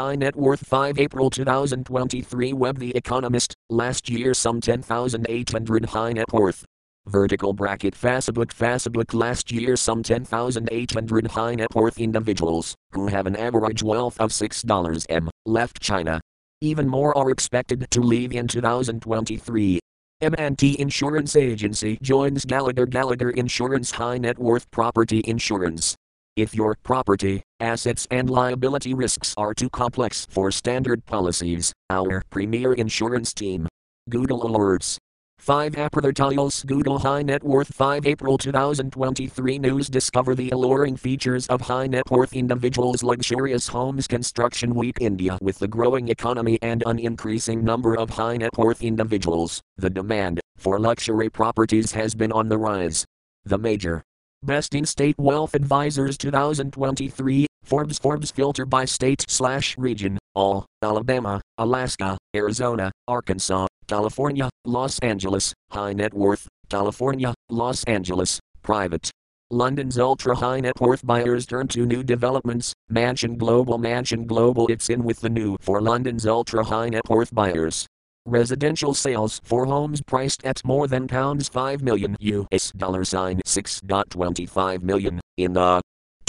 High net worth 5 April 2023 Web The Economist, last year some 10,800 high net worth. Vertical bracket Facebook Facebook last year some 10,800 high net worth individuals, who have an average wealth of $6 m, left China. Even more are expected to leave in 2023. M&T Insurance Agency joins Gallagher Gallagher Insurance High Net Worth Property Insurance. If your property, assets, and liability risks are too complex for standard policies, our premier insurance team. Google Alerts. 5 Apertarios Google High Net Worth 5 April 2023 News Discover the alluring features of high net worth individuals' luxurious homes construction week India with the growing economy and an increasing number of high net worth individuals, the demand for luxury properties has been on the rise. The major Best in State Wealth Advisors 2023 Forbes Forbes filter by state slash region all Alabama, Alaska, Arizona, Arkansas, California, Los Angeles, high net worth, California, Los Angeles, private. London's ultra high net worth buyers turn to new developments. Mansion Global Mansion Global it's in with the new for London's ultra high net worth buyers. Residential sales for homes priced at more than pounds 5 million US dollar sign 6.25 million in the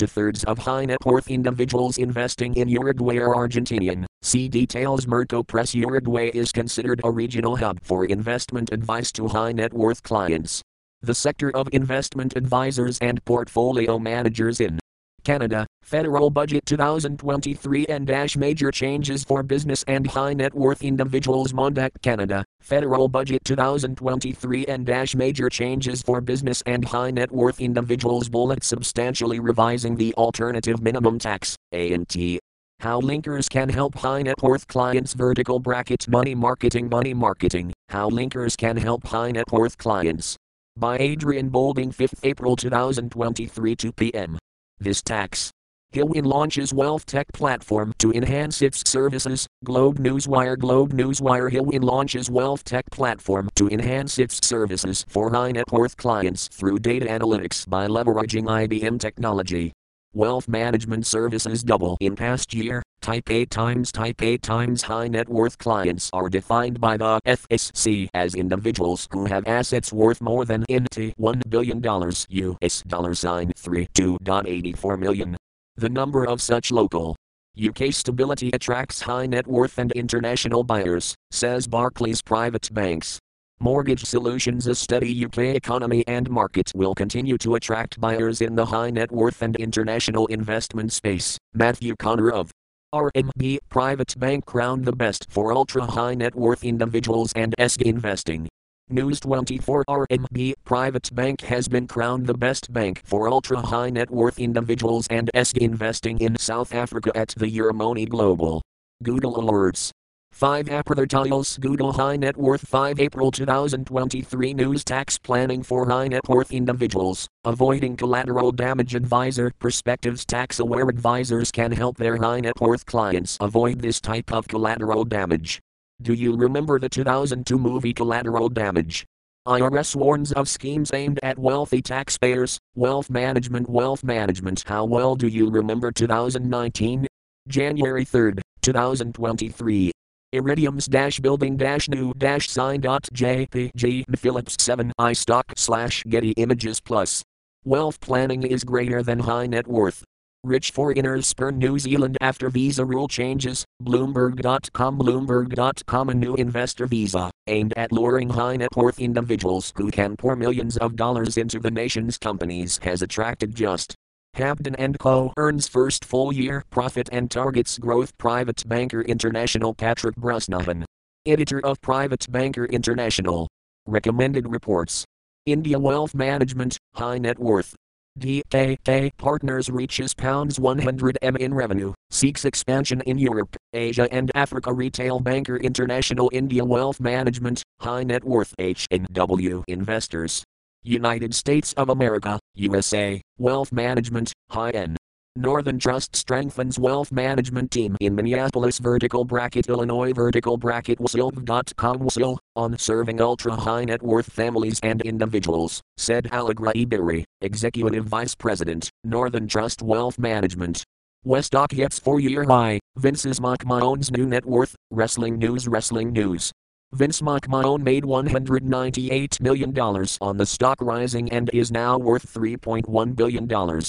Two thirds of high net worth individuals investing in Uruguay are Argentinian. See details Merco Press Uruguay is considered a regional hub for investment advice to high net worth clients. The sector of investment advisors and portfolio managers in Canada, Federal Budget 2023 and dash major changes for business and high net worth individuals Mondaq Canada, Federal Budget 2023 and dash major changes for business and high net worth individuals bullet substantially revising the alternative minimum tax, AMT. How linkers can help high net worth clients vertical bracket money marketing money marketing, how linkers can help high net worth clients. By Adrian Boulding 5th April 2023 2 p.m. This tax. Hillwin launches wealth tech platform to enhance its services. Globe Newswire Globe Newswire Hillwin launches wealth tech platform to enhance its services for high net worth clients through data analytics by leveraging IBM technology. Wealth management services double in past year. Taipei Times Type A times high net worth clients are defined by the FSC as individuals who have assets worth more than into $1 billion US dollar sign 32.84 million. The number of such local UK stability attracts high net worth and international buyers, says Barclays Private Banks. Mortgage Solutions A steady UK economy and market will continue to attract buyers in the high net worth and international investment space. Matthew Connor of RMB Private Bank crowned the best for ultra high net worth individuals and ESG investing. News 24 RMB Private Bank has been crowned the best bank for ultra high net worth individuals and ESG investing in South Africa at the Euromoney Global. Google Alerts. 5 Apertarios Google High Net Worth 5 April 2023 News Tax Planning for High Net Worth Individuals Avoiding Collateral Damage Advisor Perspectives Tax Aware advisors can help their high net worth clients avoid this type of collateral damage. Do you remember the 2002 movie Collateral Damage? IRS warns of schemes aimed at wealthy taxpayers. Wealth management, wealth management. How well do you remember 2019? January 3, 2023. Iridium's dash building dash new dash sign dot jpg Phillips 7 iStock slash Getty Images Plus. Wealth planning is greater than high net worth. Rich foreigners spurn New Zealand after visa rule changes. Bloomberg.com Bloomberg.com A new investor visa, aimed at luring high net worth individuals who can pour millions of dollars into the nation's companies, has attracted just. Hampden Co. earns first full year profit and targets growth. Private Banker International Patrick Brusnahan, editor of Private Banker International, recommended reports. India Wealth Management, High Net Worth. DKK Partners reaches pounds 100 M in revenue, seeks expansion in Europe, Asia and Africa Retail Banker International India Wealth Management, High Net Worth HNW Investors. United States of America, USA, Wealth Management, High End. Northern Trust strengthens wealth management team in Minneapolis vertical bracket Illinois vertical bracket wasilv.com wasil on serving ultra high net worth families and individuals, said Allegra Iberi, Executive Vice President, Northern Trust Wealth Management. Westdock gets four-year high. Vince's Mock McMahon's new net worth. Wrestling news. Wrestling news. Vince McMahon made $198 million on the stock rising and is now worth $3.1 billion.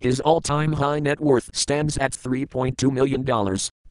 His all time high net worth stands at $3.2 million.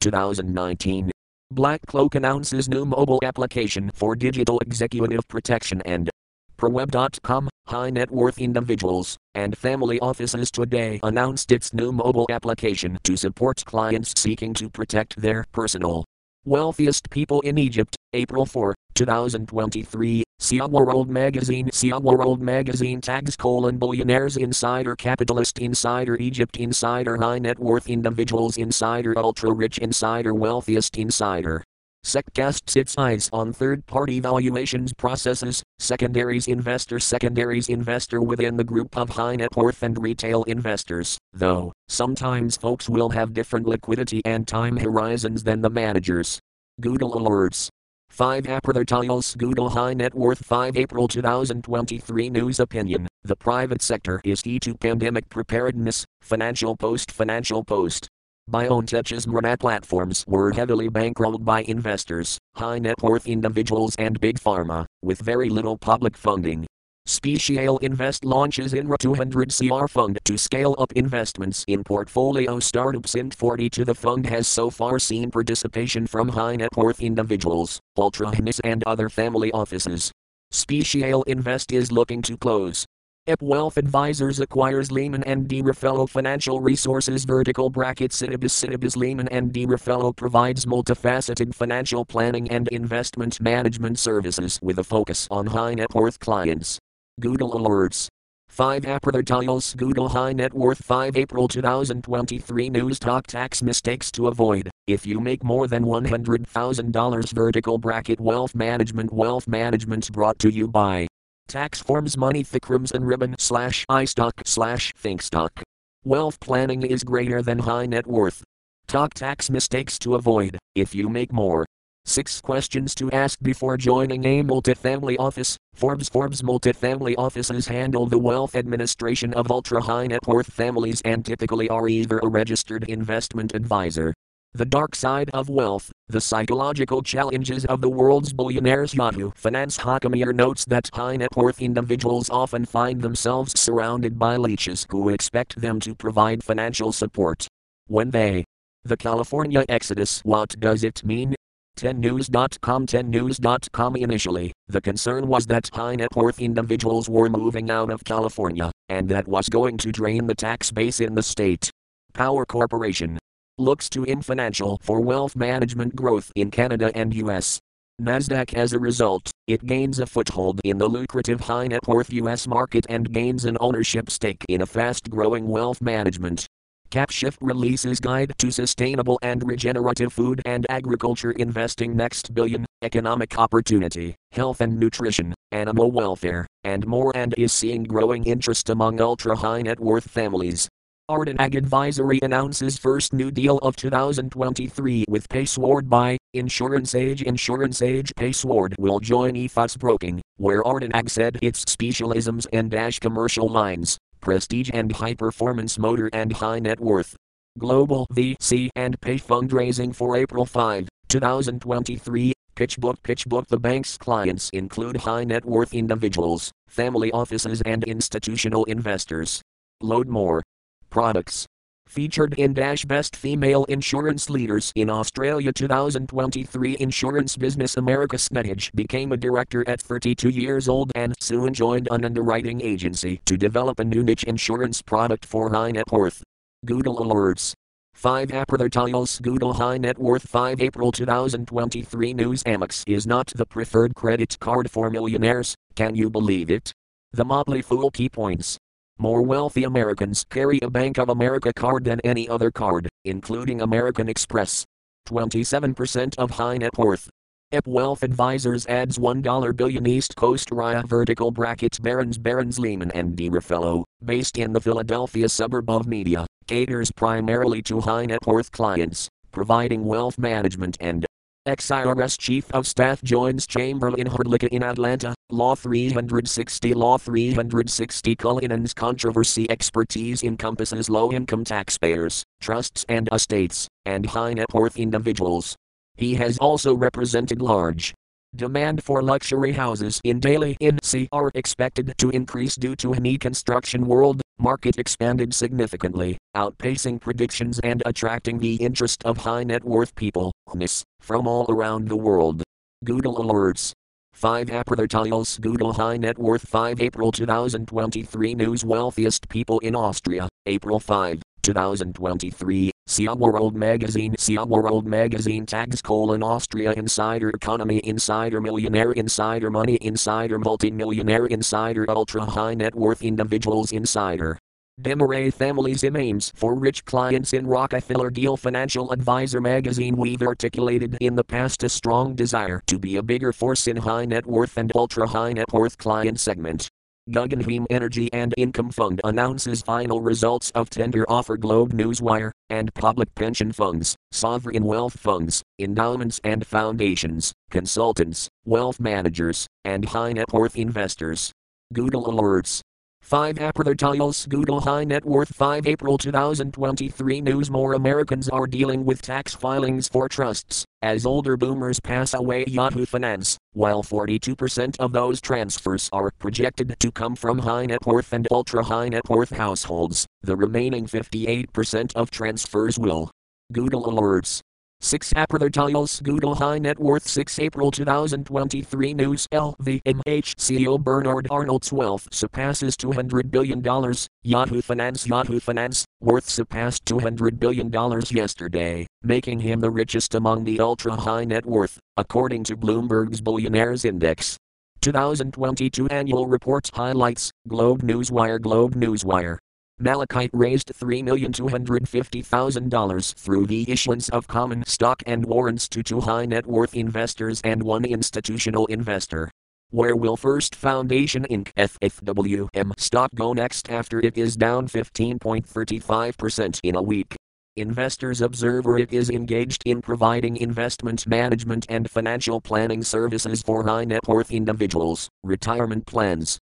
2019. Black Cloak announces new mobile application for digital executive protection and ProWeb.com, high net worth individuals and family offices today announced its new mobile application to support clients seeking to protect their personal wealthiest people in Egypt, April 4, 2023. Sia World Magazine Sia World Magazine tags colon billionaires insider capitalist insider Egypt insider high net worth individuals insider ultra rich insider wealthiest insider SEC casts its eyes on third party valuations processes, secondaries investor secondaries investor within the group of high net worth and retail investors, though, sometimes folks will have different liquidity and time horizons than the managers. Google alerts. 5 April Google High Net Worth 5 April 2023 News Opinion The private sector is key to pandemic preparedness. Financial Post Financial Post BioNTech's Mrna platforms were heavily bankrolled by investors, high net worth individuals, and big pharma, with very little public funding. Speciale Invest launches INRA 200 CR fund to scale up investments in portfolio startups. INT 42 The fund has so far seen participation from high net worth individuals, ultra and other family offices. Speciale Invest is looking to close EP Wealth Advisors acquires Lehman and D. Raffaello Financial Resources vertical bracket Citibus Citibus Lehman and D. Raffaello provides multifaceted financial planning and investment management services with a focus on high net worth clients. Google Alerts 5 April Google High Net Worth 5 April 2023 News Talk Tax Mistakes to Avoid If you make more than $100,000 vertical bracket Wealth Management Wealth Management brought to you by Tax forms money thick crimson ribbon slash iStock slash thinkstock. Wealth planning is greater than high net worth. Talk tax mistakes to avoid if you make more. 6 questions to ask before joining a multifamily office. Forbes Forbes multifamily offices handle the wealth administration of ultra high net worth families and typically are either a registered investment advisor the Dark Side of Wealth, The Psychological Challenges of the World's Billionaires Yahoo Finance Hakamier notes that high net worth individuals often find themselves surrounded by leeches who expect them to provide financial support. When they. The California Exodus What does it mean? 10news.com 10news.com Initially, the concern was that high net worth individuals were moving out of California, and that was going to drain the tax base in the state. Power Corporation, looks to in financial for wealth management growth in Canada and US. Nasdaq as a result, it gains a foothold in the lucrative high net worth US market and gains an ownership stake in a fast growing wealth management. CapShift releases Guide to Sustainable and Regenerative Food and Agriculture Investing Next Billion, Economic Opportunity, Health and Nutrition, Animal Welfare, and more and is seeing growing interest among ultra high net worth families. Arden Ag Advisory announces first new deal of 2023 with PaySword by Insurance Age. Insurance Age PaySword will join EFAS Broking, where Arden Ag said its specialisms and dash commercial lines, prestige and high performance motor and high net worth. Global VC and Pay fundraising for April 5, 2023. PitchBook PitchBook The bank's clients include high net worth individuals, family offices, and institutional investors. Load more products. Featured in Dash Best Female Insurance Leaders in Australia 2023 Insurance Business America Snedage became a director at 32 years old and soon joined an underwriting agency to develop a new niche insurance product for high net worth. Google Alerts 5 April Google High Net Worth 5 April 2023 News Amex is not the preferred credit card for millionaires, can you believe it? The Motley Fool key points. More wealthy Americans carry a Bank of America card than any other card, including American Express. 27% of high net worth. EP Wealth Advisors adds 1 billion East Coast RIA vertical brackets Barron's Barron's Lehman and D. Raffaello, based in the Philadelphia suburb of Media, caters primarily to high net worth clients, providing wealth management and Ex-IRS Chief of Staff joins Chamberlain Hrdlicka in Atlanta, Law 360 Law 360 Cullinan's controversy expertise encompasses low-income taxpayers, trusts and estates, and high net worth individuals. He has also represented large Demand for luxury houses in Delhi NC are expected to increase due to a new construction world market expanded significantly, outpacing predictions and attracting the interest of high net worth people from all around the world. Google Alerts 5 Aprathartiles Google High Net Worth 5 April 2023 News Wealthiest People in Austria, April 5, 2023 SIA World Magazine SIA World Magazine tags colon Austria Insider Economy Insider Millionaire Insider Money Insider Multimillionaire Insider Ultra High Net Worth Individuals Insider Desmarais Families aims for rich clients in Rockefeller Deal Financial Advisor magazine We've articulated in the past a strong desire to be a bigger force in high net worth and ultra high net worth client segment. Guggenheim Energy and Income Fund announces final results of tender offer Globe Newswire, and public pension funds, sovereign wealth funds, endowments and foundations, consultants, wealth managers, and high net worth investors. Google Alerts 5 Aprathartiles Google High Net Worth 5 April 2023 News More Americans are dealing with tax filings for trusts. As older boomers pass away Yahoo Finance, while 42% of those transfers are projected to come from high net worth and ultra high net worth households. The remaining 58% of transfers will. Google Alerts 6 Aprathartiles Google High Net Worth 6 April 2023 News LVMH CEO Bernard Arnault's wealth surpasses $200 billion. Yahoo Finance Yahoo Finance worth surpassed $200 billion yesterday, making him the richest among the ultra high net worth, according to Bloomberg's Billionaires Index. 2022 Annual Report highlights Globe Newswire Globe Newswire Malachite raised $3,250,000 through the issuance of common stock and warrants to two high net worth investors and one institutional investor. Where will First Foundation Inc. FFWM stock go next after it is down 15.35% in a week? Investors Observer it is engaged in providing investment management and financial planning services for high net worth individuals, retirement plans,